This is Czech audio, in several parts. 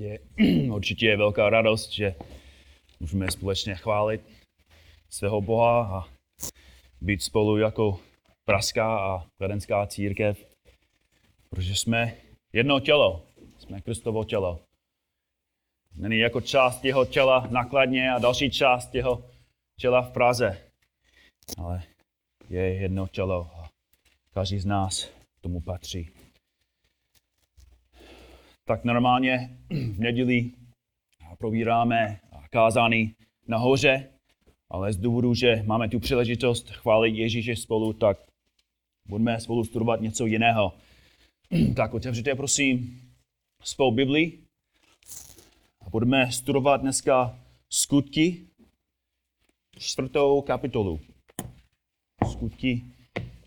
Je, určitě je velká radost, že můžeme společně chválit svého Boha a být spolu jako Pražská a Kladenská církev, protože jsme jedno tělo, jsme Kristovo tělo. Není jako část jeho těla nakladně a další část jeho těla v Praze, ale je jedno tělo a každý z nás tomu patří. Tak normálně v neděli probíráme kázání nahoře, ale z důvodu, že máme tu příležitost chválit Ježíše spolu, tak budeme spolu studovat něco jiného. Tak otevřete prosím svou Bibli a budeme studovat dneska skutky, čtvrtou kapitolu. Skutky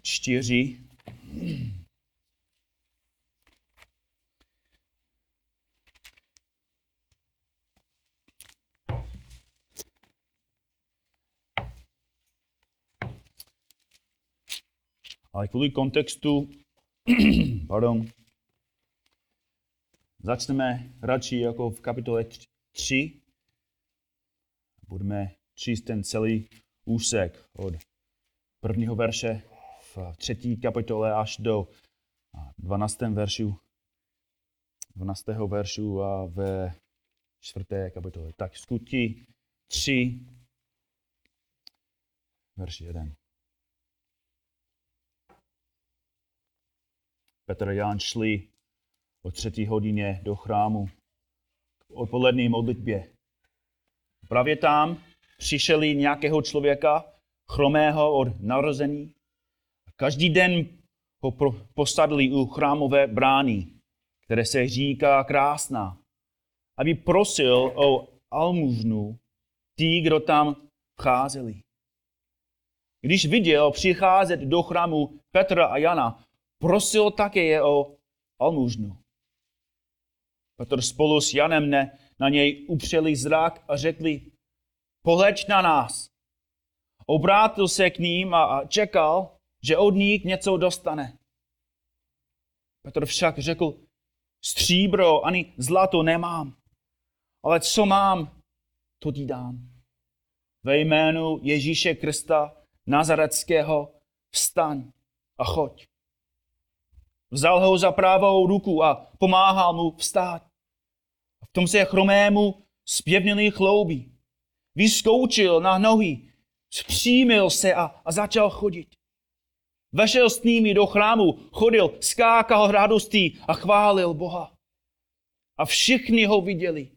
čtyři. Ale kvůli kontextu, pardon, začneme radši jako v kapitole 3. Budeme číst ten celý úsek od prvního verše v třetí kapitole až do 12. veršu, 12. veršu a ve čtvrté kapitole. Tak skutky 3, verš 1. Petr a Jan šli o třetí hodině do chrámu k odpolední modlitbě. Právě tam přišeli nějakého člověka, chromého od narození. Každý den ho posadili u chrámové brány, které se říká krásná, aby prosil o almužnu tí, kdo tam vcházeli. Když viděl přicházet do chrámu Petra a Jana, prosil také je o almužnu. Petr spolu s Janem ne, na něj upřeli zrak a řekli, pohleď na nás. Obrátil se k ním a, a čekal, že od nich něco dostane. Petr však řekl, stříbro ani zlato nemám, ale co mám, to ti dám. Ve jménu Ježíše Krista Nazareckého vstaň a choď. Vzal ho za pravou ruku a pomáhal mu vstát. V tom se chromému zpěvnili chlouby. Vyskoučil na nohy, zpřímil se a, a začal chodit. Vešel s nimi do chrámu, chodil, skákal radostí a chválil Boha. A všichni ho viděli,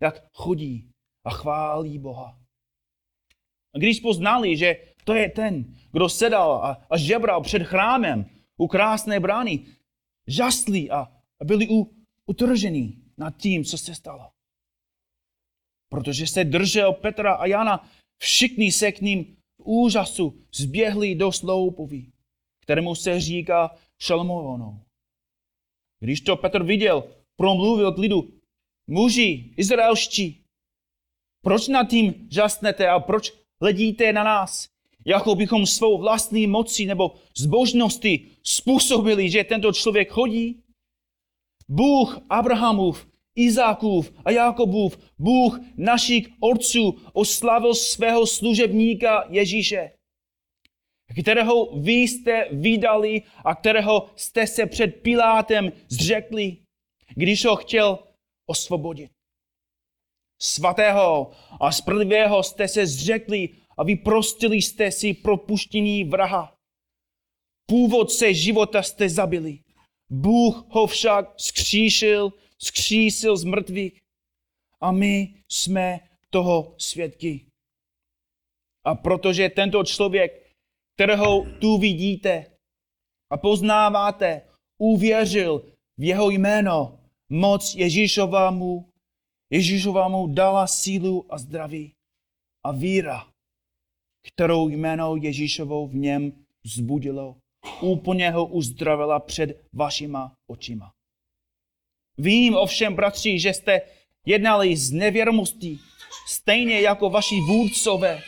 jak chodí a chválí Boha. A když poznali, že to je ten, kdo sedal a, a žebral před chrámem u krásné brány, žasli a byli utržení nad tím, co se stalo. Protože se držel Petra a Jana, všichni se k ním v úžasu zběhli do sloupoví, kterému se říká Šalmovonou. Když to Petr viděl, promluvil k lidu, muži, izraelští, proč nad tím žasnete a proč hledíte na nás? Jako bychom svou vlastní moci nebo zbožnosti způsobili, že tento člověk chodí? Bůh Abrahamův, Izákův a Jakobův, Bůh našich otců oslavil svého služebníka Ježíše, kterého vy jste vydali a kterého jste se před Pilátem zřekli, když ho chtěl osvobodit. Svatého a spravedlivého jste se zřekli a vyprostili jste si propuštění vraha. Původce života jste zabili. Bůh ho však skříšil, skřísil z mrtvých a my jsme toho svědky. A protože tento člověk, kterého tu vidíte a poznáváte, uvěřil v jeho jméno, moc Ježíšovému, Ježíšovému dala sílu a zdraví a víra kterou jméno Ježíšovou v něm vzbudilo, úplně ho uzdravila před vašima očima. Vím ovšem, bratři, že jste jednali z nevěromostí, stejně jako vaši vůdcové.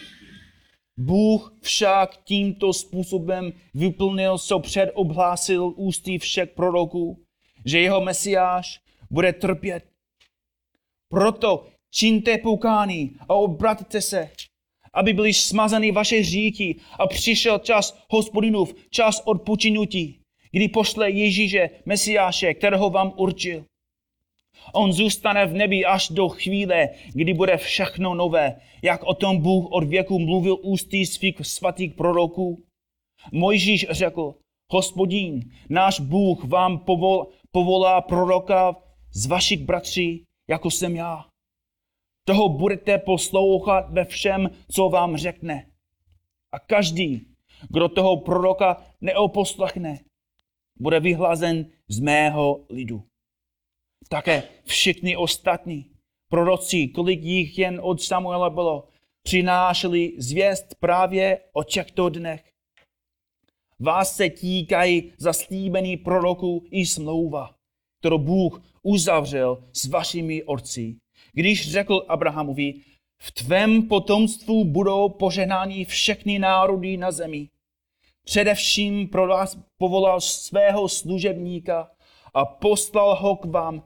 Bůh však tímto způsobem vyplnil, co předobhlásil ústy všech proroků, že jeho mesiáš bude trpět. Proto čiňte pokání a obraťte se, aby byly smazány vaše říky a přišel čas hospodinův, čas odpočinutí, kdy pošle Ježíše, Mesiáše, kterého vám určil. On zůstane v nebi až do chvíle, kdy bude všechno nové, jak o tom Bůh od věku mluvil ústy svých svatých proroků. Mojžíš řekl, hospodín, náš Bůh vám povol, povolá proroka z vašich bratří, jako jsem já. Toho budete poslouchat ve všem, co vám řekne. A každý, kdo toho proroka neoposlechne, bude vyhlazen z mého lidu. Také všichni ostatní proroci, kolik jich jen od Samuela bylo, přinášeli zvěst právě o těchto dnech. Vás se týkají zaslíbený proroků i smlouva, kterou Bůh uzavřel s vašimi otci. Když řekl Abrahamovi, v tvém potomstvu budou poženáni všechny národy na zemi. Především pro vás povolal svého služebníka a poslal ho k vám,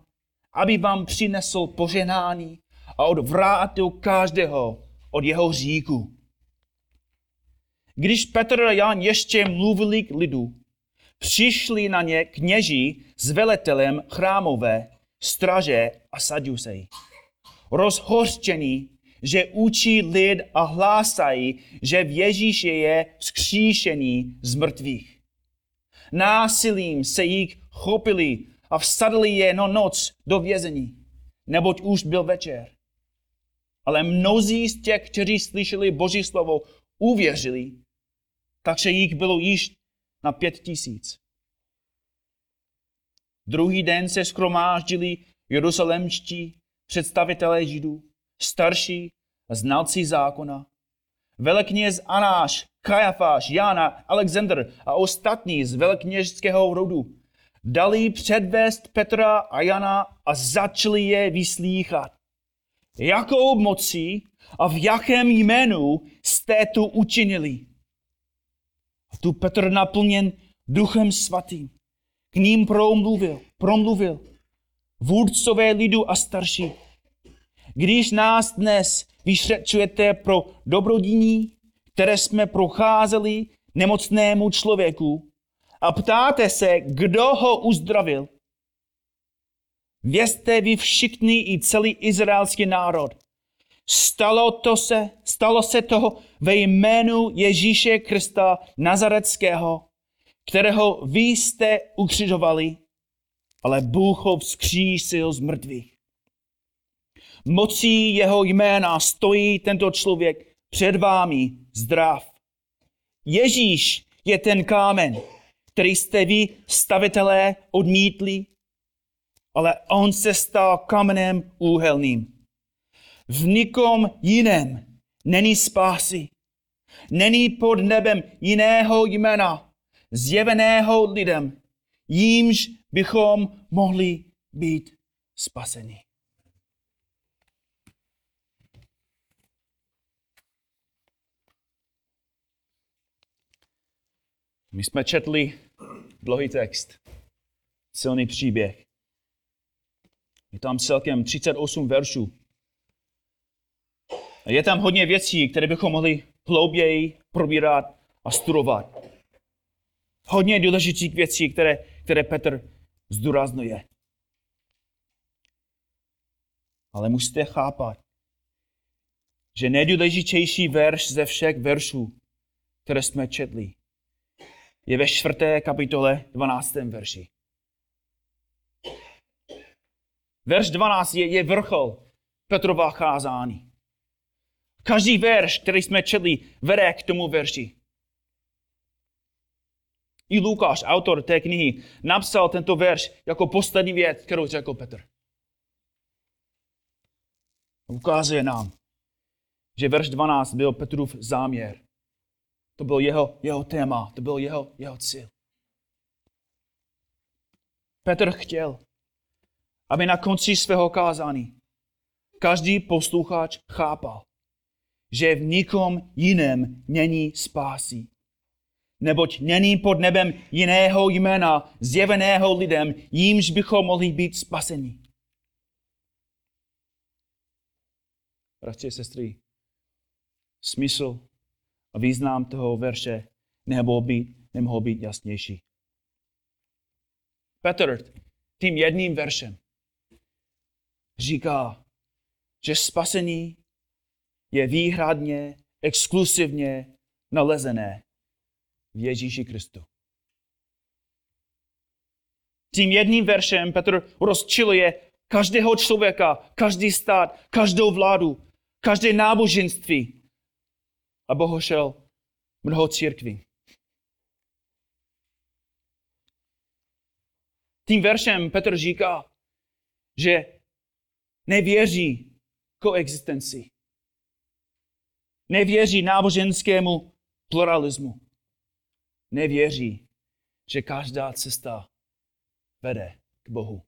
aby vám přinesl poženání a odvrátil každého od jeho říku. Když Petr a Jan ještě mluvili k lidu, přišli na ně kněží s velitelem chrámové, straže a sadusej. Rozhořčení, že učí lid a hlásají, že v Ježíši je vzkříšení z mrtvých. Násilím se jich chopili a vsadili je no noc do vězení, neboť už byl večer. Ale mnozí z těch, kteří slyšeli Boží slovo, uvěřili, takže jich bylo již na pět tisíc. Druhý den se skromáždili jeruzalemští představitelé židů, starší znalci zákona, velekněz Anáš, Kajafáš, Jana, Alexander a ostatní z velekněžského rodu dali předvést Petra a Jana a začali je vyslýchat. Jakou mocí a v jakém jménu jste tu učinili? A tu Petr naplněn duchem svatým k ním promluvil, promluvil. Vůdcové lidu a starší. Když nás dnes vyšetřujete pro dobrodiní, které jsme procházeli nemocnému člověku, a ptáte se, kdo ho uzdravil. Vězte vy všichni i celý izraelský národ. Stalo, to se, stalo se toho ve jménu Ježíše Krista Nazareckého, kterého vy jste ukřižovali, ale Bůh ho vzkřísil z mrtvých. Mocí jeho jména stojí tento člověk před vámi zdrav. Ježíš je ten kámen, který jste vy, stavitelé, odmítli, ale on se stal kamenem úhelným. V nikom jiném není spásy. Není pod nebem jiného jména, zjeveného lidem, jímž bychom mohli být spaseni. My jsme četli dlouhý text, silný příběh. Je tam celkem 38 veršů. Je tam hodně věcí, které bychom mohli hlouběji probírat a studovat. Hodně důležitých věcí, které, které Petr zdůraznuje. Ale musíte chápat, že nejdůležitější verš ze všech veršů, které jsme četli, je ve čtvrté kapitole 12. verši. Verš 12 je, je vrchol Petrova cházání. Každý verš, který jsme četli, vede k tomu verši. I Lukáš, autor té knihy, napsal tento verš jako poslední věc, kterou řekl Petr. Ukazuje nám, že verš 12 byl Petrův záměr. To byl jeho, jeho téma, to byl jeho, jeho cíl. Petr chtěl, aby na konci svého kázání každý posluchač chápal, že v nikom jiném není spásy. Neboť není pod nebem jiného jména zjeveného lidem, jímž bychom mohli být spaseni. bratři a sestry, smysl a význam toho verše nemohou být, nemohou být jasnější. Petr tím jedním veršem říká, že spasení je výhradně, exkluzivně nalezené v Ježíši Kristu. Tím jedním veršem Petr rozčiluje každého člověka, každý stát, každou vládu, každé náboženství a bohužel mnoho církví. Tím veršem Petr říká, že nevěří koexistenci. Nevěří náboženskému pluralismu. Nevěří, že každá cesta vede k Bohu.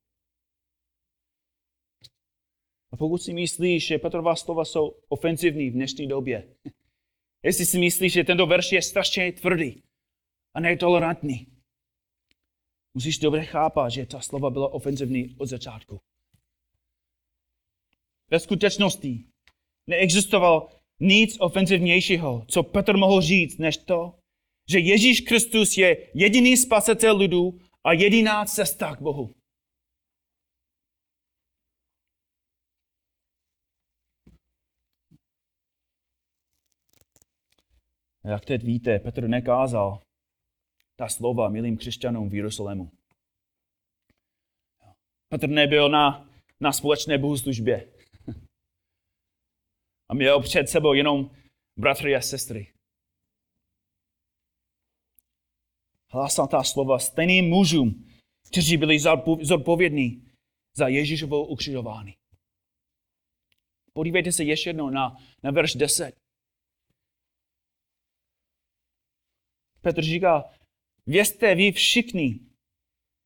A pokud si myslíš, že Petrová slova jsou ofenzivní v dnešní době, jestli si myslíš, že tento verš je strašně tvrdý a netolerantní, musíš dobře chápat, že ta slova byla ofenzivní od začátku. Ve skutečnosti neexistovalo nic ofenzivnějšího, co Petr mohl říct, než to, že Ježíš Kristus je jediný spasitel lidu a jediná cesta k Bohu. Jak teď víte, Petr nekázal ta slova milým křesťanům v Jeruzalému. Petr nebyl na, na společné bohoslužbě. A měl před sebou jenom bratry a sestry. Hlásal ta slova stejným mužům, kteří byli zodpovědní za Ježíšovou ukřižování. Podívejte se ještě jednou na, na verš 10. Petr říká, vězte vy všichni,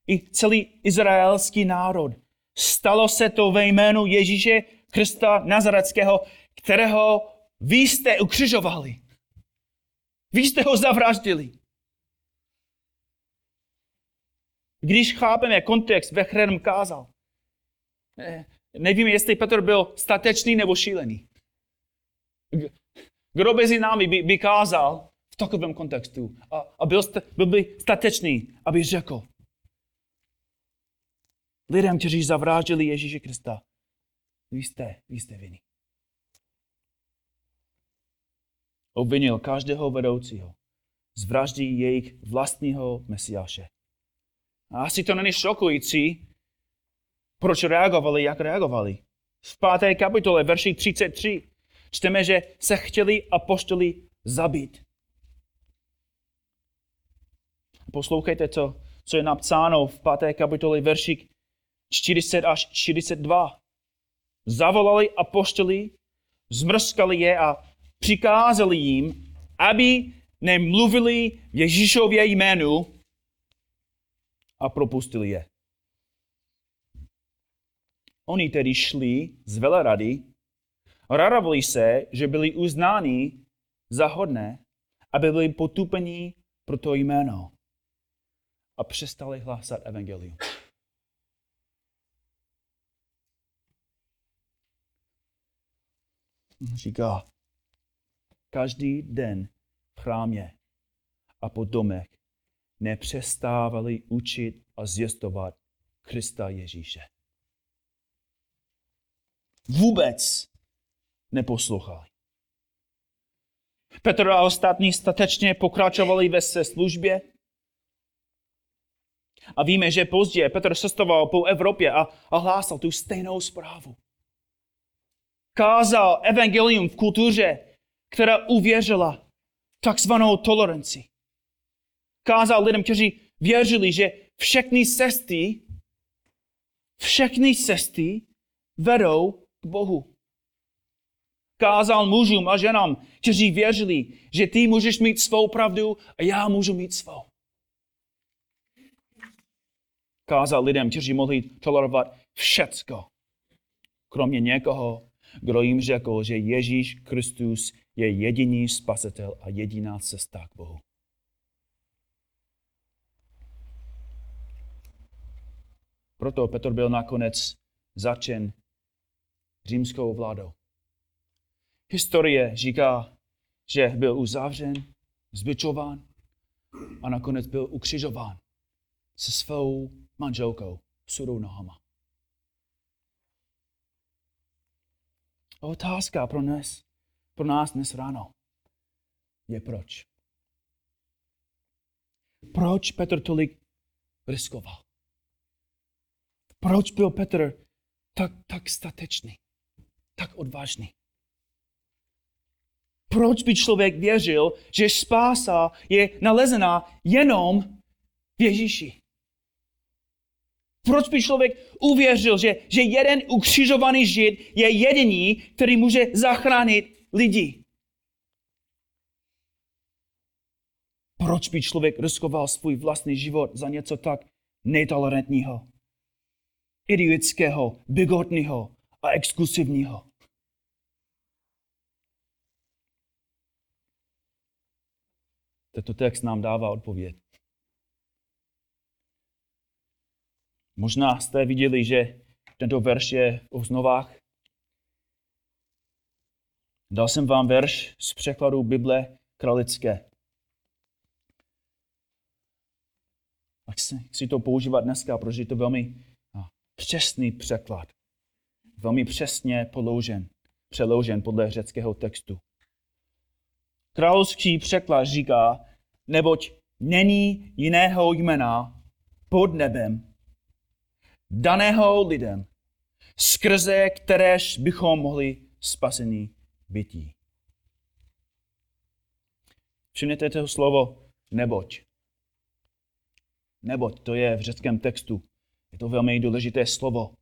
i celý izraelský národ. Stalo se to ve jménu Ježíše Krista Nazareckého, kterého vy jste ukřižovali. Vy jste ho zavraždili. Když chápeme kontext, ve kterém kázal, nevíme, jestli Petr byl statečný nebo šílený. Kdo mezi námi by, by kázal v takovém kontextu a, a byl, byl by statečný, aby řekl lidem, kteří zavráždili Ježíše Krista, vy jste, vy jste vinni. Obvinil každého vedoucího z vraždy jejich vlastního mesiáše. A asi to není šokující, proč reagovali, jak reagovali. V páté kapitole, verši 33, čteme, že se chtěli apoštoli zabít. Poslouchejte, co, co je napsáno v páté kapitole, verši 40 až 42. Zavolali apoštoli, zmrskali je a přikázali jim, aby nemluvili v Ježíšově jménu, a propustili je. Oni tedy šli z velerady, radovali se, že byli uznáni za hodné, aby byli potupeni pro to jméno a přestali hlásat evangelium. Říká, každý den v chrámě a po domech nepřestávali učit a zjistovat Krista Ježíše. Vůbec neposlouchali. Petr a ostatní statečně pokračovali ve své službě. A víme, že později Petr cestoval po Evropě a, a hlásal tu stejnou zprávu. Kázal evangelium v kultuře, která uvěřila takzvanou toleranci kázal lidem, kteří věřili, že všechny cesty, všechny cesty vedou k Bohu. Kázal mužům a ženám, kteří věřili, že ty můžeš mít svou pravdu a já můžu mít svou. Kázal lidem, kteří mohli tolerovat všecko, kromě někoho, kdo jim řekl, že Ježíš Kristus je jediný spasitel a jediná cesta k Bohu. Proto Petr byl nakonec začen římskou vládou. Historie říká, že byl uzavřen, zbičován a nakonec byl ukřižován se svou manželkou sudou nohama. Otázka pro nás, pro nás dnes ráno je proč. Proč Petr tolik riskoval? Proč byl Petr tak, tak statečný, tak odvážný? Proč by člověk věřil, že spása je nalezená jenom v Ježíši? Proč by člověk uvěřil, že, že jeden ukřižovaný žid je jediný, který může zachránit lidi? Proč by člověk riskoval svůj vlastní život za něco tak netolerantního, idiotského, bigotního a exkluzivního? Tento text nám dává odpověď. Možná jste viděli, že tento verš je v osnovách. Dal jsem vám verš z překladu Bible kralické. A chci to používat dneska, protože je to velmi přesný překlad. Velmi přesně položen, přeložen podle řeckého textu. Královský překlad říká, neboť není jiného jména pod nebem, daného lidem, skrze kteréž bychom mohli spasení bytí. Všimněte toho slovo neboť. Neboť, to je v řeckém textu. Je to velmi důležité slovo.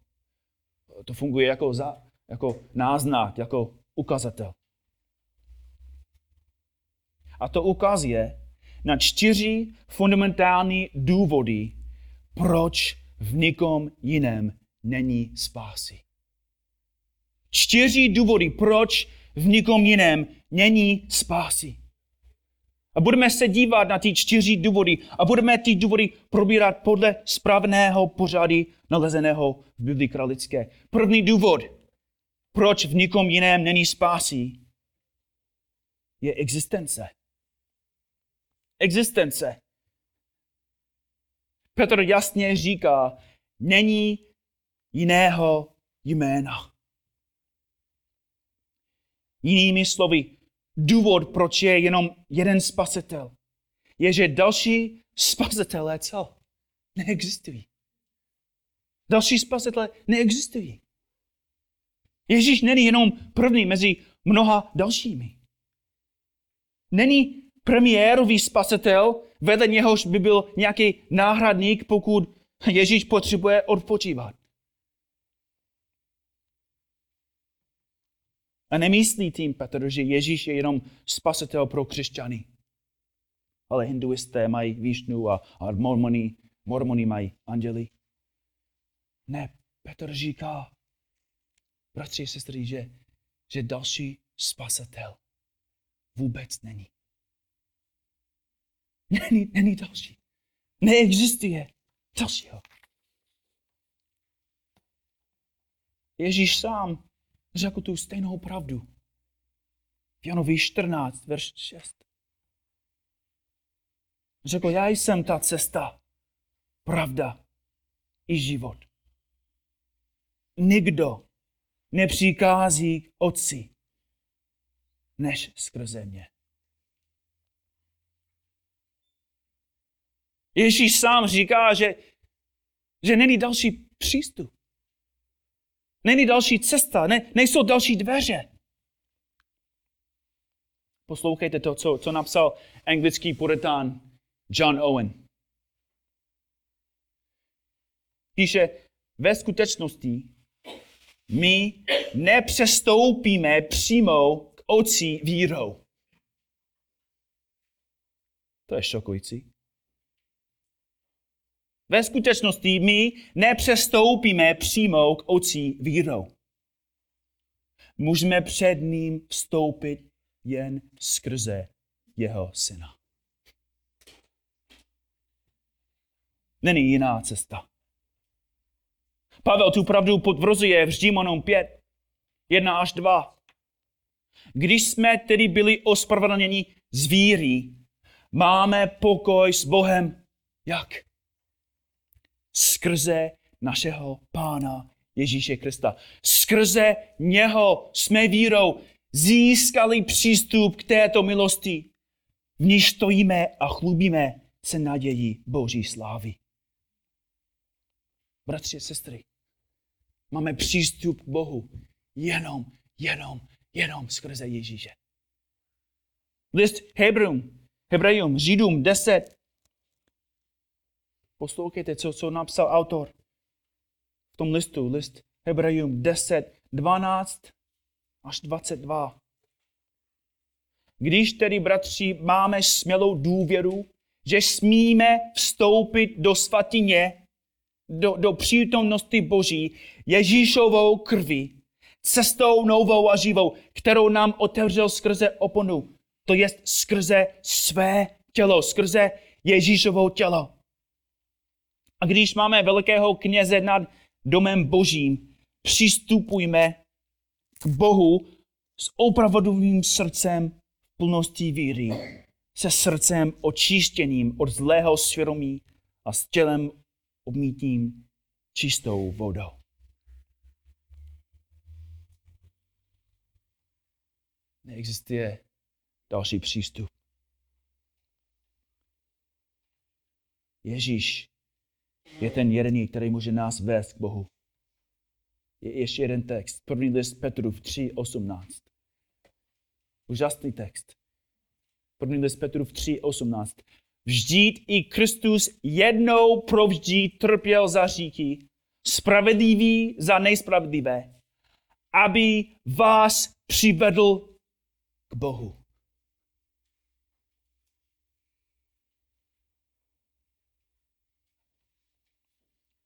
To funguje jako, za, jako náznak, jako ukazatel. A to ukazuje na čtyři fundamentální důvody, proč v nikom jiném není spásy. Čtyři důvody, proč v nikom jiném není spásy. A budeme se dívat na ty čtyři důvody a budeme ty důvody probírat podle správného pořady nalezeného v Biblii kralické. První důvod, proč v nikom jiném není spásy, je existence. Existence. Petr jasně říká, není jiného jména. Jinými slovy, důvod, proč je jenom jeden spasitel, je, že další spasitelé co? Neexistují. Další spasitelé neexistují. Ježíš není jenom první mezi mnoha dalšími. Není premiérový spasitel, vedle něhož by byl nějaký náhradník, pokud Ježíš potřebuje odpočívat. A nemyslí tím Petr, že Ježíš je jenom spasitel pro křesťany. Ale hinduisté mají výšnu a, a mormoni, mormoni mají anděli. Ne, Petr říká, bratři a sestry, že, že další spasitel vůbec není. Není, není další. Neexistuje dalšího. Ježíš sám řekl tu stejnou pravdu. V Janovi 14, verš 6. Řekl, já jsem ta cesta, pravda i život. Nikdo nepřikází k otci, než skrze mě. Ježíš sám říká, že, že není další přístup. Není další cesta, ne, nejsou další dveře. Poslouchejte to, co, co napsal anglický puritán John Owen. Píše, ve skutečnosti my nepřestoupíme přímo k oci vírou. To je šokující. Ve skutečnosti my nepřestoupíme přímo k oci vírou. Můžeme před ním vstoupit jen skrze jeho syna. Není jiná cesta. Pavel tu pravdu potvrzuje v Římanům 5, 1 až 2. Když jsme tedy byli ospravedlněni z víry, máme pokoj s Bohem. Jak? Skrze našeho Pána Ježíše Krista. Skrze něho jsme vírou získali přístup k této milosti, v níž stojíme a chlubíme se nadějí Boží slávy. Bratři a sestry, máme přístup k Bohu jenom, jenom, jenom skrze Ježíše. List Hebrejům, Hebrejům, Židům 10. Poslouchejte, co, co napsal autor v tom listu, list Hebrejům 10, 12 až 22. Když tedy, bratři, máme smělou důvěru, že smíme vstoupit do svatyně, do, do přítomnosti Boží, Ježíšovou krví, cestou novou a živou, kterou nám otevřel skrze oponu, to je skrze své tělo, skrze Ježíšovo tělo. A když máme velkého kněze nad domem božím, přistupujme k Bohu s opravdovým srdcem v plnosti víry, se srdcem očištěným od zlého svědomí a s tělem obmítím čistou vodou. Neexistuje další přístup. Ježíš je ten jediný, který může nás vést k Bohu. Je ještě jeden text. První list Petrův 3.18. Úžasný text. První list Petrův 3.18. Vždyť i Kristus jednou provždy trpěl za říky, spravedlivý za nejspravedlivé, aby vás přivedl k Bohu.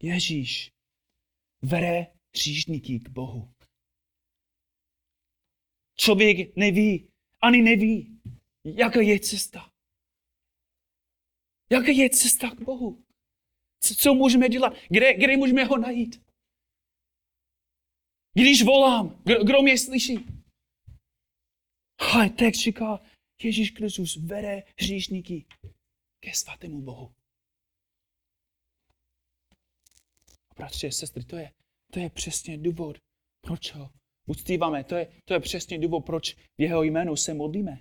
Ježíš vere hříšníky k Bohu. Člověk neví, ani neví, jaká je cesta. Jaká je cesta k Bohu? Co, co můžeme dělat? Kde, kde můžeme ho najít? Když volám, kdo mě slyší? Ale text říká, Ježíš Kristus vede hříšníky ke svatému Bohu. Bratři a sestry, to je, to je přesně důvod, proč ho uctíváme. To je, to je přesně důvod, proč v jeho jménu se modlíme.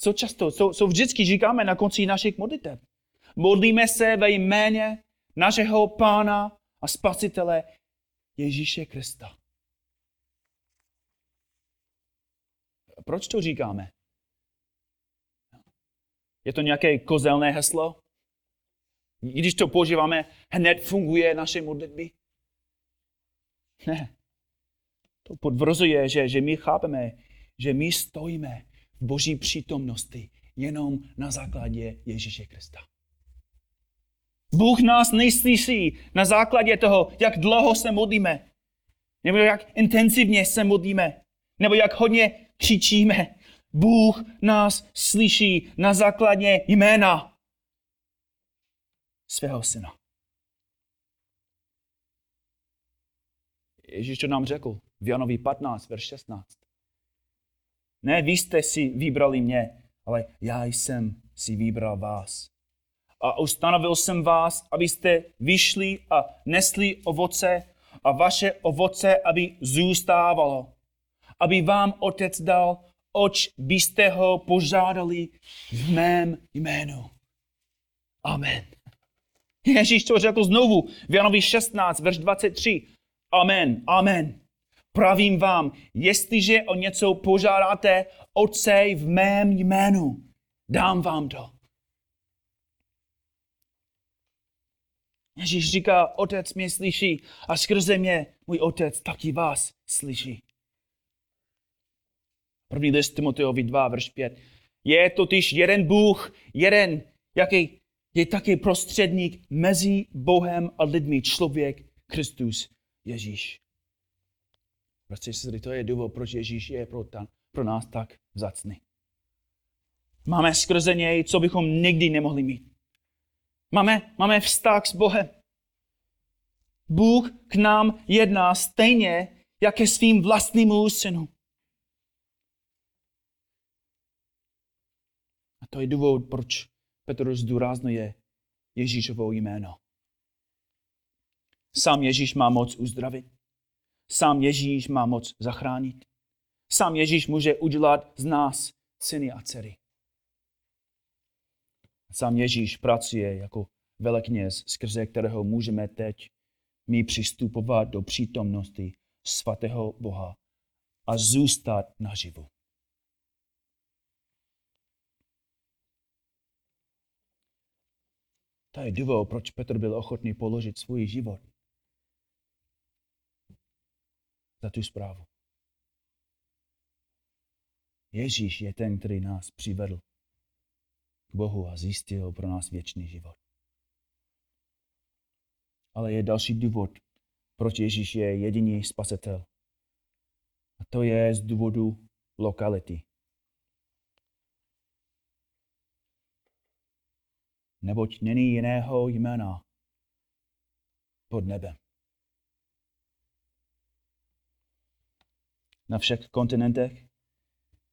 Co často, co, co vždycky říkáme na konci našich modlitev. Modlíme se ve jméně našeho Pána a Spasitele Ježíše Krista. Proč to říkáme? Je to nějaké kozelné heslo? Když to používáme, hned funguje naše modlitby? Ne. To podvrzuje, že, že my chápeme, že my stojíme v boží přítomnosti jenom na základě Ježíše Krista. Bůh nás neslyší na základě toho, jak dlouho se modlíme, nebo jak intenzivně se modlíme, nebo jak hodně křičíme. Bůh nás slyší na základě jména svého syna. Ježíš to nám řekl v Janovi 15, verš 16. Ne, vy jste si vybrali mě, ale já jsem si vybral vás. A ustanovil jsem vás, abyste vyšli a nesli ovoce a vaše ovoce, aby zůstávalo. Aby vám otec dal, oč byste ho požádali v mém jménu. Amen. Ježíš to řekl znovu v Janovi 16, verš 23. Amen, amen. Pravím vám, jestliže o něco požádáte Otce v mém jménu, dám vám to. Ježíš říká, otec mě slyší a skrze mě můj otec taky vás slyší. První list Timoteovi 2, verš 5. Je totiž jeden Bůh, jeden, jaký je také prostředník mezi Bohem a lidmi, člověk Kristus Ježíš. Prostě sestry, to je důvod, proč Ježíš je pro, ta, pro nás tak vzácný. Máme skrze něj, co bychom nikdy nemohli mít. Máme, máme vztah s Bohem. Bůh k nám jedná stejně, jak ke svým vlastnímu synu. A to je důvod, proč Petr zdůrazňuje Ježíšovo jméno. Sám Ježíš má moc uzdravit. Sám Ježíš má moc zachránit. Sám Ježíš může udělat z nás syny a dcery. Sám Ježíš pracuje jako velekněz, skrze kterého můžeme teď my přistupovat do přítomnosti svatého Boha a zůstat naživu. To je důvod, proč Petr byl ochotný položit svůj život za tu zprávu. Ježíš je ten, který nás přivedl k Bohu a zjistil pro nás věčný život. Ale je další důvod, proč Ježíš je jediný spasitel. A to je z důvodu lokality. Neboť není jiného jména pod nebem. Na všech kontinentech,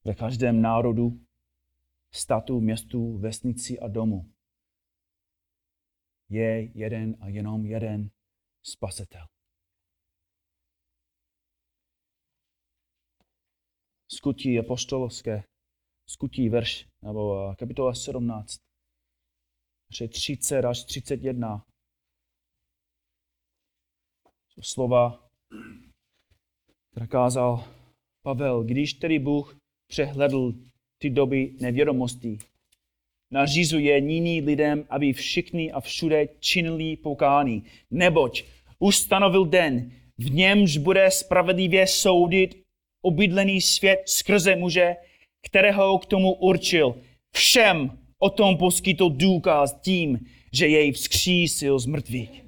ve každém národu, statu, městu, vesnici a domu je jeden a jenom jeden spasitel. Skutí apostolské, skutí verš, nebo kapitola 17, že 30 až 31. Jsou slova, která kázal Pavel, když tedy Bůh přehledl ty doby nevědomosti, nařizuje nyní lidem, aby všichni a všude činili pokání. Neboť ustanovil den, v němž bude spravedlivě soudit obydlený svět skrze muže, kterého k tomu určil. Všem o tom poskytl důkaz tím, že jej vzkřísil z mrtvých.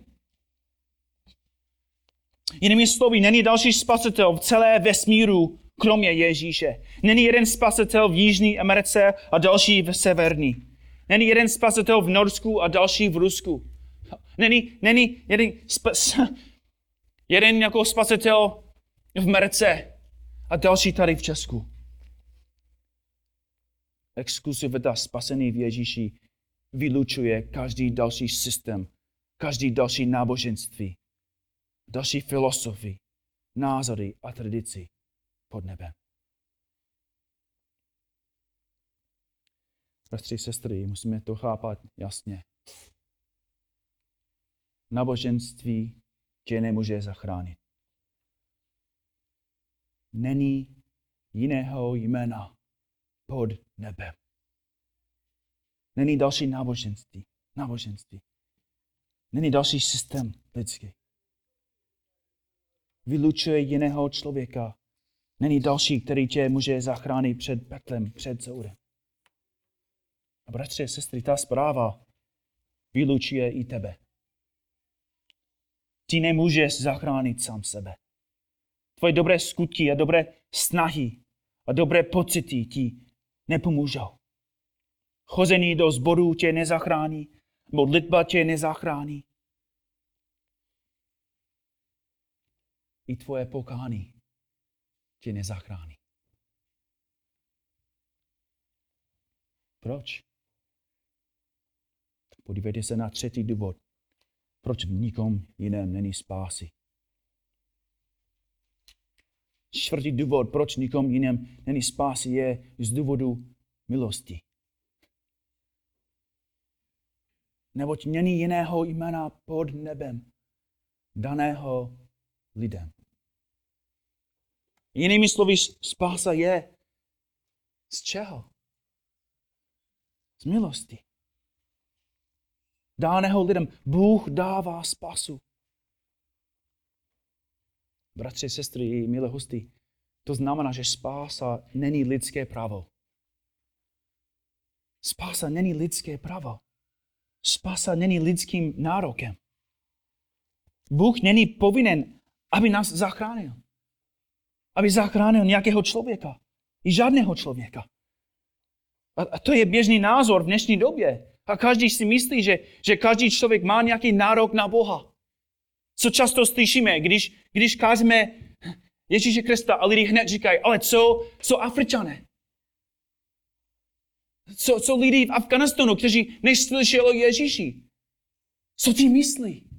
Jinými slovy, není další spasitel v celé vesmíru, kromě Ježíše. Není jeden spasitel v Jižní Americe a další v Severní. Není jeden spasitel v Norsku a další v Rusku. Není, není jeden, spas, jeden jako spasitel v Merce a další tady v Česku. Exklusivita spasený v Ježíši vylučuje každý další systém, každý další náboženství, další filosofii, názory a tradici pod nebem. Bratři, sestry, musíme to chápat jasně. Naboženství tě nemůže zachránit. Není jiného jména pod nebem. Není další náboženství. Náboženství. Není další systém lidský. Vylučuje jiného člověka. Není další, který tě může zachránit před peklem, před soudem. A bratři a sestry, ta zpráva vylučuje i tebe. Ty nemůžeš zachránit sám sebe. Tvoje dobré skutky a dobré snahy a dobré pocity ti nepomůžou. Chození do zboru tě nezachrání, modlitba tě nezachrání. I tvoje pokání tě nezachrání. Proč? Podívejte se na třetí důvod. Proč v nikom jiném není spásy? Čtvrtý důvod, proč nikom jiném není spásy, je z důvodu milosti. Neboť není jiného jména pod nebem, daného lidem. Jinými slovy, spása je z čeho? Z milosti. Dáného lidem. Bůh dává spasu. Bratři, sestry, milé hosty, to znamená, že spása není lidské právo. Spása není lidské právo. Spása není lidským nárokem. Bůh není povinen, aby nás zachránil. Aby zachránil nějakého člověka. I žádného člověka. A to je běžný názor v dnešní době. A každý si myslí, že, že každý člověk má nějaký nárok na Boha. Co často slyšíme, když, když kážeme Ježíše Krista a lidi hned říkají, ale co, co Afričané? Co, co lidi v Afganistanu, kteří neslyšeli o Ježíši. Co ty myslí?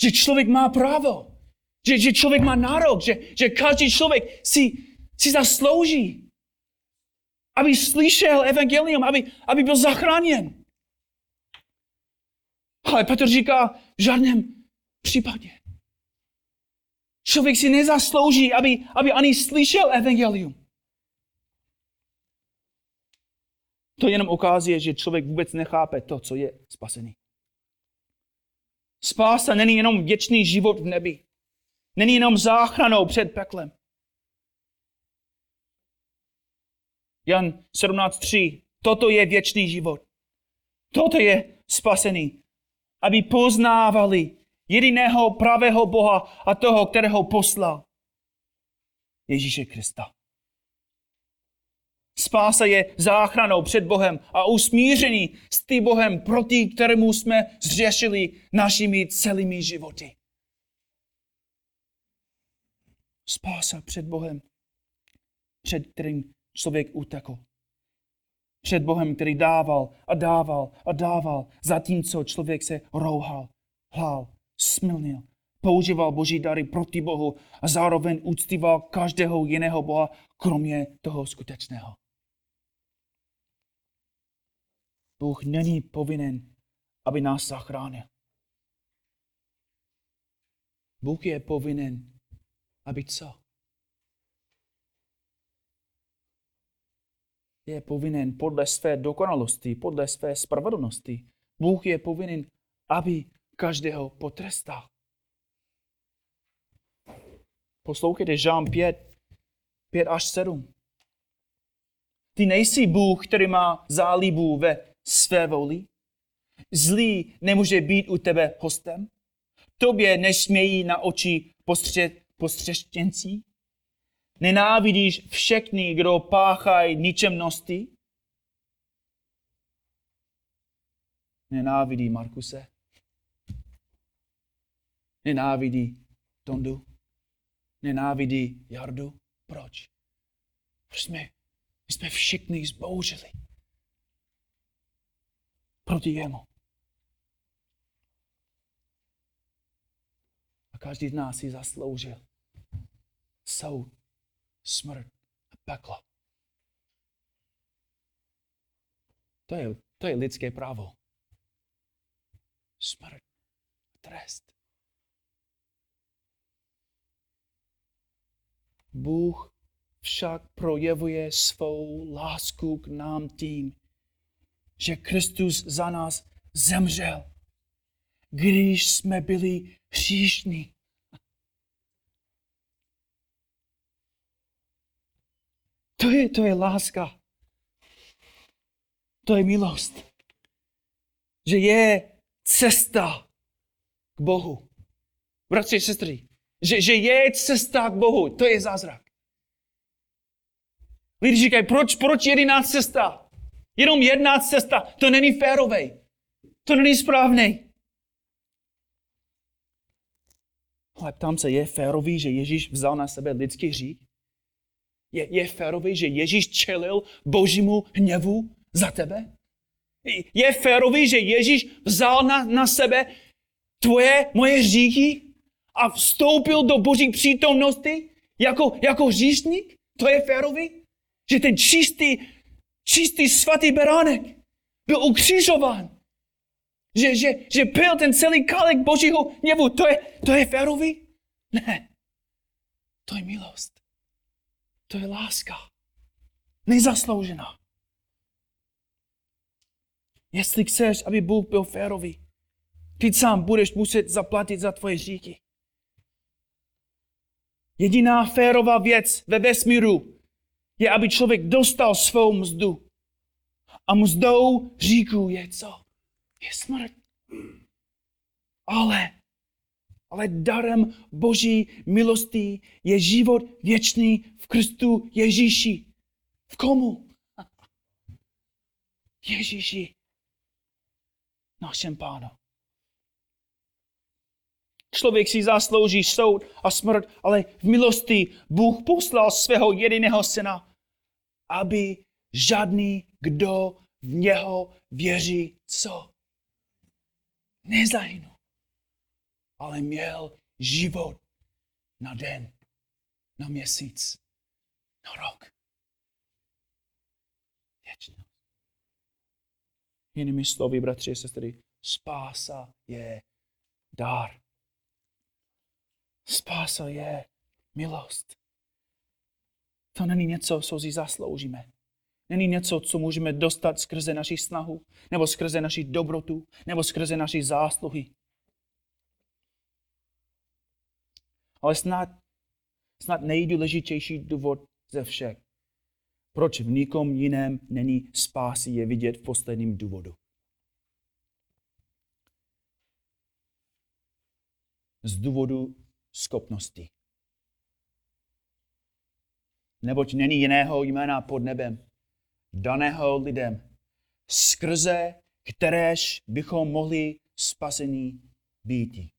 Že člověk má právo. Že, že člověk má nárok. Že, že každý člověk si, si zaslouží. Aby slyšel evangelium, aby, aby byl zachráněn. Ale Petr říká, v žádném případě. Člověk si nezaslouží, aby, aby ani slyšel evangelium. To jenom ukazuje, že člověk vůbec nechápe to, co je spasený. Spása není jenom věčný život v nebi. Není jenom záchranou před peklem. Jan 17.3. Toto je věčný život. Toto je spasený. Aby poznávali jediného pravého Boha a toho, kterého poslal. Ježíše Krista. Spása je záchranou před Bohem a usmíření s tím Bohem, proti kterému jsme zřešili našimi celými životy. Spása před Bohem, před kterým člověk utekl. Před Bohem, který dával a dával a dával, zatímco člověk se rouhal, hlál, smilnil, používal boží dary proti Bohu a zároveň uctíval každého jiného Boha, kromě toho skutečného. Bůh není povinen, aby nás zachránil. Bůh je povinen, aby co? Je povinen podle své dokonalosti, podle své spravedlnosti. Bůh je povinen, aby každého potrestal. Poslouchejte Žán 5, 5 až 7. Ty nejsi Bůh, který má zálibu ve své voli. Zlý nemůže být u tebe hostem. Tobě nesmějí na oči postřed, postřeštěncí. Nenávidíš všechny, kdo páchají ničemnosti. Nenávidí Markuse. Nenávidí Tondu. Nenávidí Jardu. Proč? Proč jsme, my jsme všichni zbouřili proti jemu. A každý z nás si zasloužil soud, smrt a peklo. To je, to je lidské právo. Smrt, trest. Bůh však projevuje svou lásku k nám tím, že Kristus za nás zemřel, když jsme byli hříšní. To je, to je láska. To je milost. Že je cesta k Bohu. Bratři a sestry, že, že je cesta k Bohu, to je zázrak. Lidi říkají, proč, proč jediná cesta? Jenom jedna cesta. To není férovej. To není správný. Ale ptám se, je férový, že Ježíš vzal na sebe lidský hřích? Je, je férový, že Ježíš čelil božímu hněvu za tebe? Je férový, že Ježíš vzal na, na sebe tvoje, moje hříchy a vstoupil do boží přítomnosti jako, jako hříšník? To je férový? Že ten čistý, čistý svatý beránek byl ukřižován. Že, že, že pil ten celý kalik božího hněvu. To je, to je férový? Ne. To je milost. To je láska. Nezasloužená. Jestli chceš, aby Bůh byl férový, ty sám budeš muset zaplatit za tvoje říky. Jediná férová věc ve vesmíru je, aby člověk dostal svou mzdu. A mzdou říků je co? Je smrt. Ale, ale darem Boží milosti je život věčný v Kristu Ježíši. V komu? Ježíši. Našem pánu. Člověk si zaslouží soud a smrt, ale v milosti Bůh poslal svého jediného syna, aby žádný, kdo v něho věří, co? Nezahynul, ale měl život na den, na měsíc, na rok. Věčnost. Jinými slovy, bratři a sestry, spása je dár. Spása je milost. To není něco, co si zasloužíme. Není něco, co můžeme dostat skrze naši snahu, nebo skrze naši dobrotu, nebo skrze naši zásluhy. Ale snad, snad nejdůležitější důvod ze všech, proč v nikom jiném není spásy, je vidět v posledním důvodu. Z důvodu schopnosti. Neboť není jiného jména pod nebem, daného lidem, skrze kteréž bychom mohli spasení být.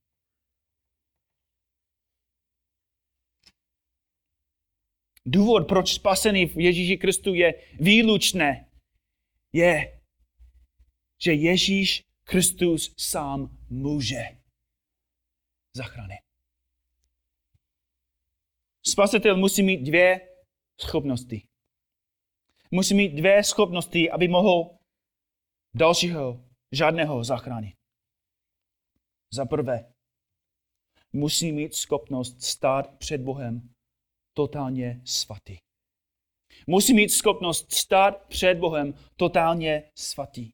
Důvod, proč spasený v Ježíši Kristu je výlučné, je, že Ježíš Kristus sám může zachránit. Spasitel musí mít dvě schopnosti. Musí mít dvě schopnosti, aby mohl dalšího, žádného zachránit. Za prvé, musí mít schopnost stát před Bohem totálně svatý. Musí mít schopnost stát před Bohem totálně svatý.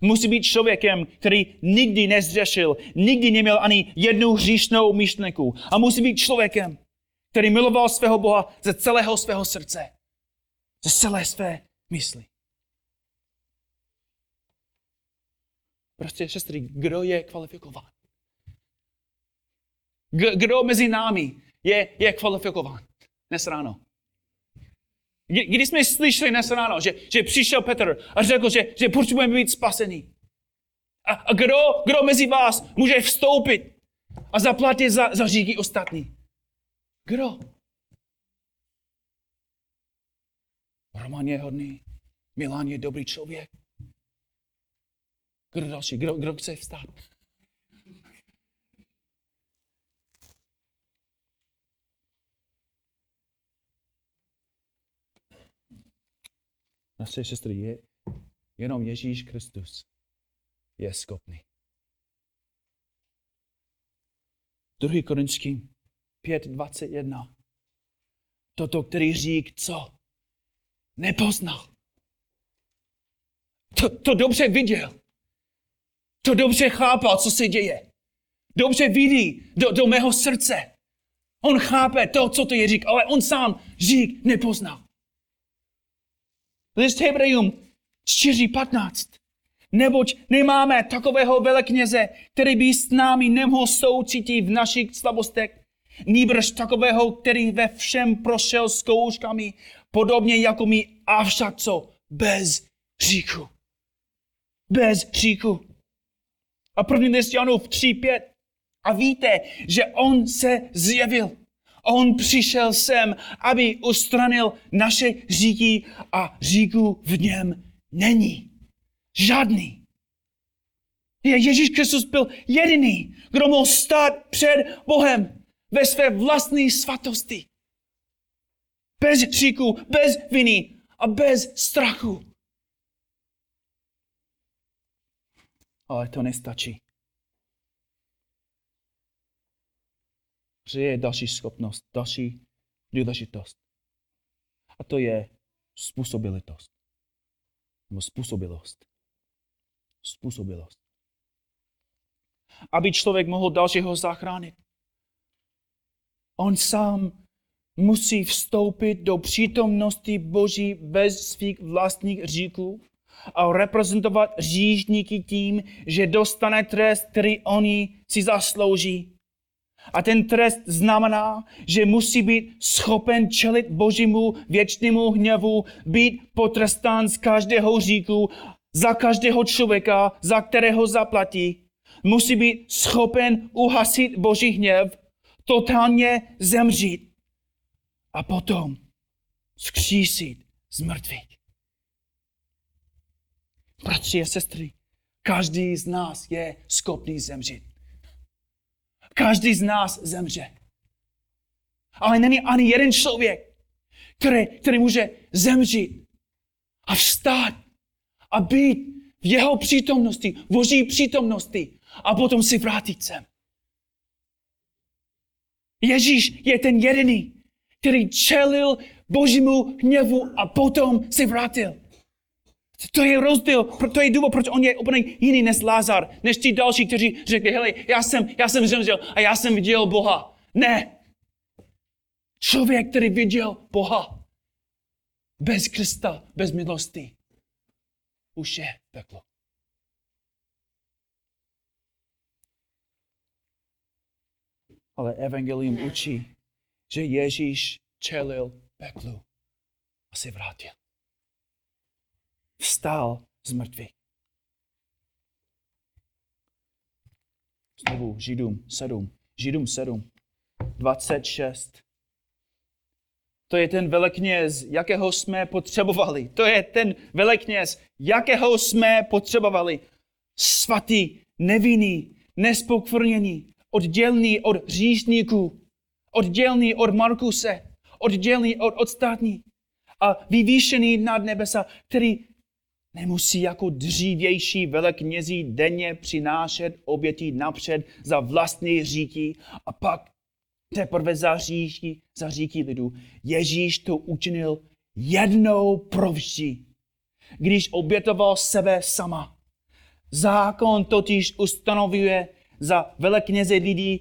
Musí být člověkem, který nikdy nezřešil, nikdy neměl ani jednu hříšnou myšlenku. A musí být člověkem, který miloval svého Boha ze celého svého srdce, ze celé své mysli. Prostě, sestry, kdo je kvalifikován? Kdo mezi námi je, je kvalifikován dnes ráno? Když jsme slyšeli dnes ráno, že, že přišel Petr a řekl, že, že potřebujeme být spasení. A, a kdo, kdo mezi vás může vstoupit a zaplatit za, za říky ostatní? Kdo? Roman je hodný. Milan je dobrý člověk. Kdo další? Kdo, kdo chce vstát? Naše sestry, je, jenom Ježíš Kristus je schopný. Druhý Korinským 5.21. Toto, který řík, co? Nepoznal. To, to dobře viděl. To dobře chápal, co se děje. Dobře vidí do, do mého srdce. On chápe to, co to je řík, ale on sám řík nepoznal. List Hebrejům 4.15. Neboť nemáme takového velekněze, který by s námi nemohl soucitit v našich slabostech, nýbrž takového, který ve všem prošel zkouškami, podobně jako my, avšak co? Bez říku. Bez říku. A první list Janův 3.5. A víte, že on se zjevil. On přišel sem, aby ustranil naše říky a říku v něm není. Žádný. Ježíš Kristus byl jediný, kdo mohl stát před Bohem ve své vlastní svatosti. Bez hříku, bez viny a bez strachu. Ale to nestačí. Že je další schopnost, další důležitost. A to je způsobilitost. Nebo způsobilost. Způsobilost. Aby člověk mohl dalšího zachránit. On sám musí vstoupit do přítomnosti Boží bez svých vlastních říků a reprezentovat řížníky tím, že dostane trest, který oni si zaslouží. A ten trest znamená, že musí být schopen čelit božímu věčnému hněvu, být potrestán z každého říku, za každého člověka, za kterého zaplatí. Musí být schopen uhasit boží hněv, totálně zemřít a potom zkřísit z mrtvých. Bratři a sestry, každý z nás je schopný zemřít. Každý z nás zemře. Ale není ani jeden člověk, který, který může zemřít a vstát a být v jeho přítomnosti, v boží přítomnosti a potom si vrátit sem. Ježíš je ten jediný, který čelil božímu hněvu a potom si vrátil. To je rozdíl, to je důvod, proč on je úplně jiný než Lázar, než ti další, kteří řekli, hele, já jsem, já jsem zemřel a já jsem viděl Boha. Ne. Člověk, který viděl Boha. Bez Krista, bez milosti. Už je peklo. Ale evangelium učí, že Ježíš čelil peklu a se vrátil. Vstal z mrtvých. Znovu Židům 7. Židům 7. 26. To je ten velekněz, jakého jsme potřebovali. To je ten velekněz, jakého jsme potřebovali. Svatý, nevinný, nespokvrněný, oddělný od říšníků, oddělný od Markuse, oddělený od ostatní a vyvýšený nad nebesa, který nemusí jako dřívější veleknězí denně přinášet oběti napřed za vlastní říky a pak teprve za říky, za říky lidu. Ježíš to učinil jednou provždy, když obětoval sebe sama. Zákon totiž ustanovuje za velekněze lidí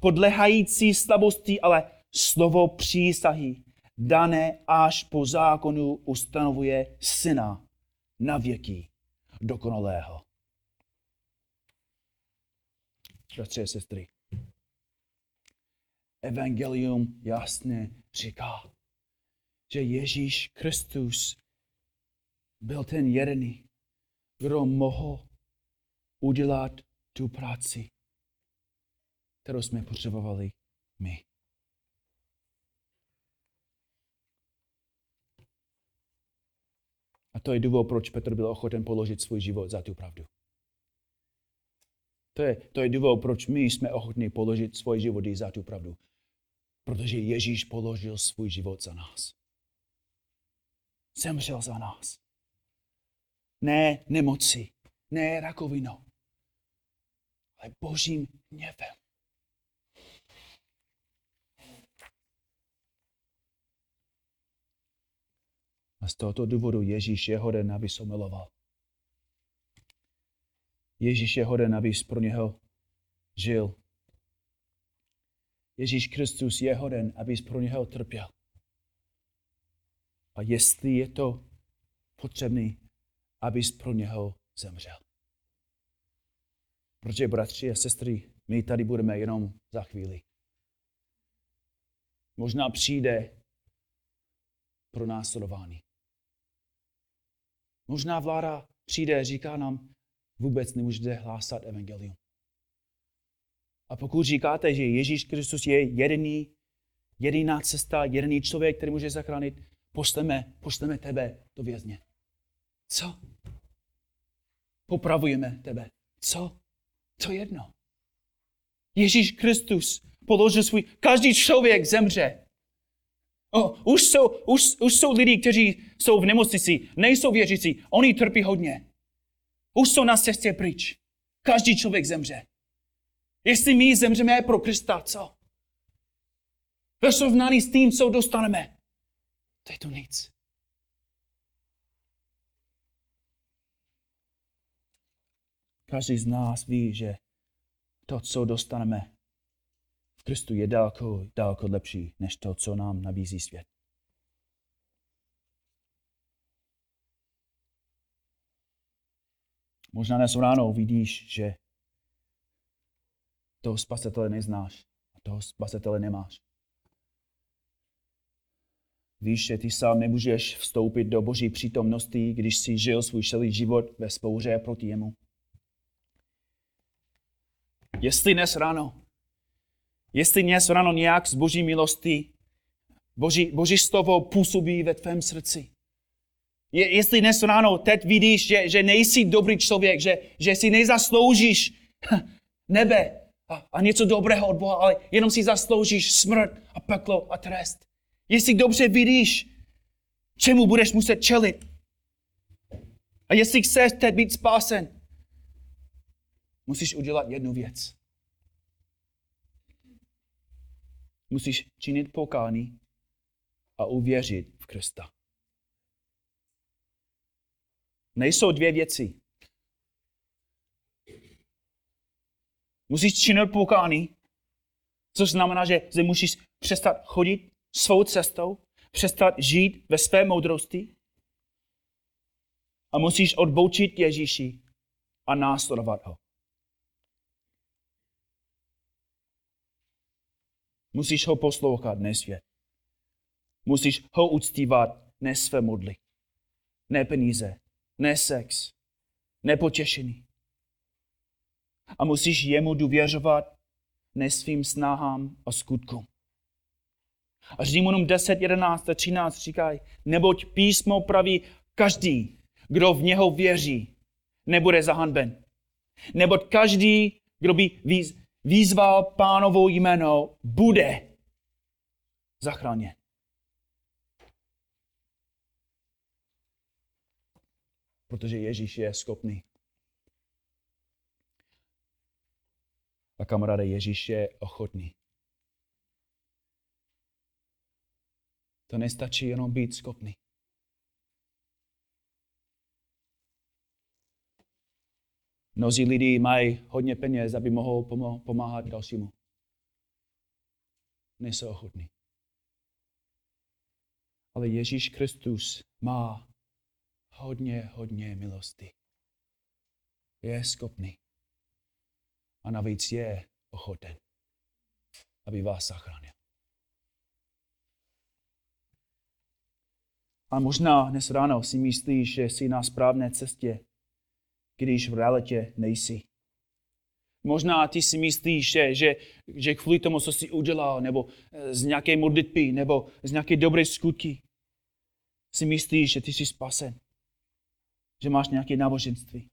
podlehající slabosti, ale slovo přísahy, dané až po zákonu, ustanovuje syna na věky dokonalého. Bratři a sestry, Evangelium jasně říká, že Ježíš Kristus byl ten jediný, kdo mohl udělat tu práci, kterou jsme potřebovali my. A to je důvod, proč Petr byl ochoten položit svůj život za tu pravdu. To je, to je důvod, proč my jsme ochotní položit svůj život za tu pravdu. Protože Ježíš položil svůj život za nás. Zemřel za nás. Ne nemoci, ne rakovinou, ale božím hněvem. A z tohoto důvodu Ježíš je hoden, aby se miloval. Ježíš je hoden, aby pro něho žil. Ježíš Kristus je hoden, aby pro něho trpěl. A jestli je to potřebný, aby pro něho zemřel. Protože, bratři a sestry, my tady budeme jenom za chvíli. Možná přijde pro následování. Možná vláda přijde a říká nám, vůbec nemůžete hlásat evangelium. A pokud říkáte, že Ježíš Kristus je jediný, jediná cesta, jediný člověk, který může zachránit, pošleme, pošleme tebe do vězně. Co? Popravujeme tebe. Co? To jedno. Ježíš Kristus položil svůj, každý člověk zemře. Oh, už, jsou, už, už jsou lidi, kteří jsou v nemocnici, nejsou věřící, oni trpí hodně. Už jsou na cestě pryč. Každý člověk zemře. Jestli my zemřeme pro Krista, co? Ve srovnání s tím, co dostaneme, to je to nic. Každý z nás ví, že to, co dostaneme, Kristu je daleko, daleko lepší, než to, co nám nabízí svět. Možná dnes ráno vidíš, že toho spasitele neznáš a toho spasitele nemáš. Víš, že ty sám nemůžeš vstoupit do boží přítomnosti, když jsi žil svůj celý život ve spouře proti jemu. Jestli dnes ráno Jestli dnes ráno nějak z boží milosti, boží, boží slovo působí ve tvém srdci. Je, jestli dnes ráno teď vidíš, že, že nejsi dobrý člověk, že, že si nezasloužíš nebe a, a něco dobrého od Boha, ale jenom si zasloužíš smrt a peklo a trest. Jestli dobře vidíš, čemu budeš muset čelit. A jestli chceš teď být spásen, musíš udělat jednu věc. Musíš činit pokání a uvěřit v Krista. Nejsou dvě věci. Musíš činit pokání, což znamená, že zde musíš přestat chodit svou cestou, přestat žít ve své moudrosti a musíš odboučit Ježíši a následovat ho. Musíš ho poslouchat, ne svět. Musíš ho uctívat, ne své modly. Ne peníze, ne sex, ne potěšení. A musíš jemu důvěřovat, ne svým snahám a skutkům. A Římanům 10, 11 a 13 říkají, neboť písmo praví, každý, kdo v něho věří, nebude zahanben. Neboť každý, kdo by výzval pánovou jméno, bude zachráněn. Protože Ježíš je schopný. A kamaráde, Ježíš je ochotný. To nestačí jenom být schopný. Mnozí lidi mají hodně peněz, aby mohou pomáhat dalšímu. Nejsou ochotní. Ale Ježíš Kristus má hodně, hodně milosti. Je schopný. A navíc je ochoten, aby vás zachránil. A možná dnes ráno si myslíš, že jsi na správné cestě, když v realitě nejsi. Možná ty si myslíš, že, že, že kvůli tomu, co jsi udělal, nebo eh, z nějaké modlitby, nebo z nějaké dobré skutky, si myslíš, že ty jsi spasen. Že máš nějaké náboženství.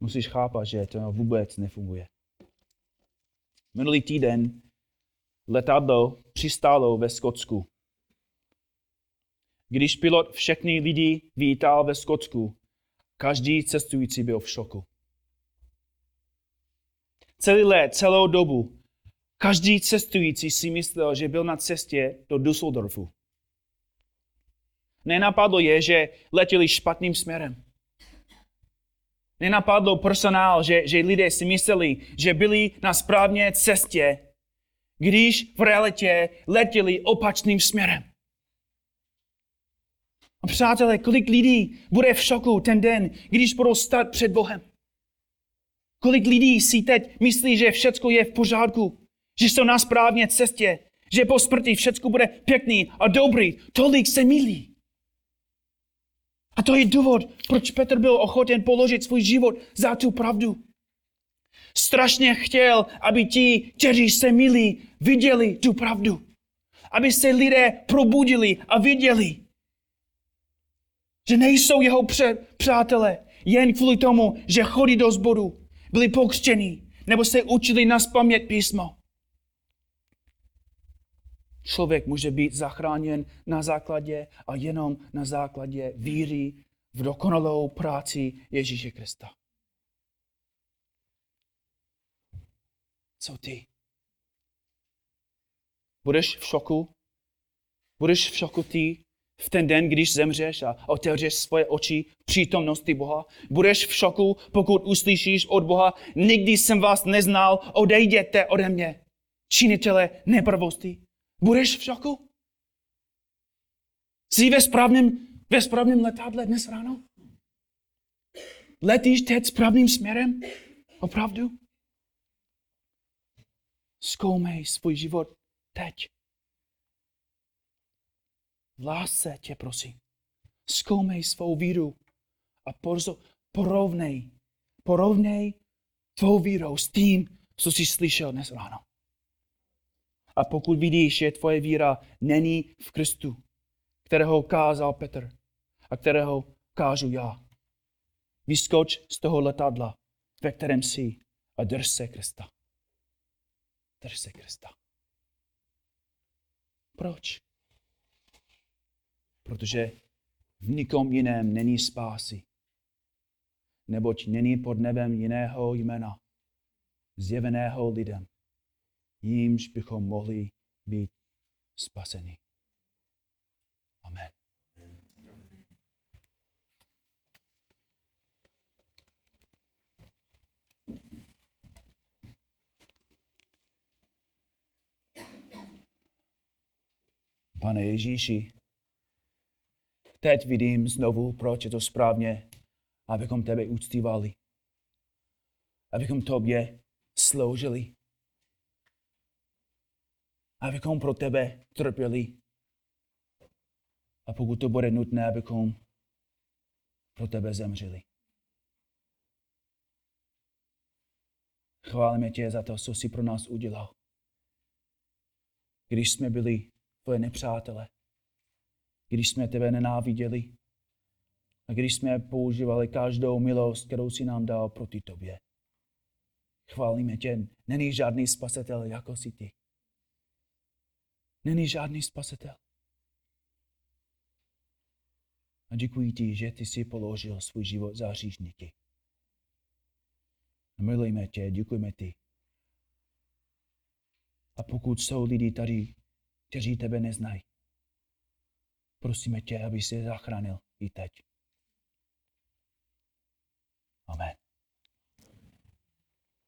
Musíš chápat, že to vůbec nefunguje. Minulý týden letadlo přistálo ve Skotsku. Když pilot všechny lidi vítal ve Skotsku, každý cestující byl v šoku. Celý let, celou dobu, každý cestující si myslel, že byl na cestě do Düsseldorfu. Nenapadlo je, že letěli špatným směrem. Nenapadlo personál, že, že lidé si mysleli, že byli na správné cestě, když v realitě letěli opačným směrem. A přátelé, kolik lidí bude v šoku ten den, když budou stát před Bohem? Kolik lidí si teď myslí, že všechno je v pořádku, že jsou na správné cestě, že po smrti všechno bude pěkný a dobrý. Tolik se milí. A to je důvod, proč Petr byl ochoten položit svůj život za tu pravdu. Strašně chtěl, aby ti, kteří se milí, viděli tu pravdu. Aby se lidé probudili a viděli, že nejsou jeho přátelé jen kvůli tomu, že chodí do zboru, byli pokřtěni, nebo se učili na spamět písmo. Člověk může být zachráněn na základě a jenom na základě víry v dokonalou práci Ježíše Krista. Co ty? Budeš v šoku? Budeš v šoku ty, v ten den, když zemřeš a otevřeš svoje oči přítomnosti Boha. Budeš v šoku, pokud uslyšíš od Boha, nikdy jsem vás neznal, odejděte ode mě. Činitele nepravosti. Budeš v šoku? Jsi ve správném, ve správném letadle dnes ráno? Letíš teď správným směrem? Opravdu? Zkoumej svůj život teď. V lásce tě prosím. Zkoumej svou víru a porovnej, porovnej tvou vírou s tím, co jsi slyšel dnes ráno. A pokud vidíš, že tvoje víra není v Kristu, kterého kázal Petr a kterého kážu já. Vyskoč z toho letadla, ve kterém jsi a drž se Krista. Drž se Krista. Proč? Protože v nikom jiném není spásy, neboť není pod nebem jiného jména, zjeveného lidem, jímž bychom mohli být spaseni. Amen. Pane Ježíši, teď vidím znovu, proč je to správně, abychom tebe uctívali. Abychom tobě sloužili. Abychom pro tebe trpěli. A pokud to bude nutné, abychom pro tebe zemřeli. Chválíme tě za to, co jsi pro nás udělal. Když jsme byli tvoje nepřátele, když jsme tebe nenáviděli a když jsme používali každou milost, kterou si nám dal proti tobě. Chválíme tě, není žádný spasitel jako si ty. Není žádný spasitel. A děkuji ti, že ty jsi položil svůj život za hříšníky. A milujeme tě, děkujeme ti. A pokud jsou lidi tady, kteří tebe neznají, prosíme tě, aby se zachránil i teď. Amen.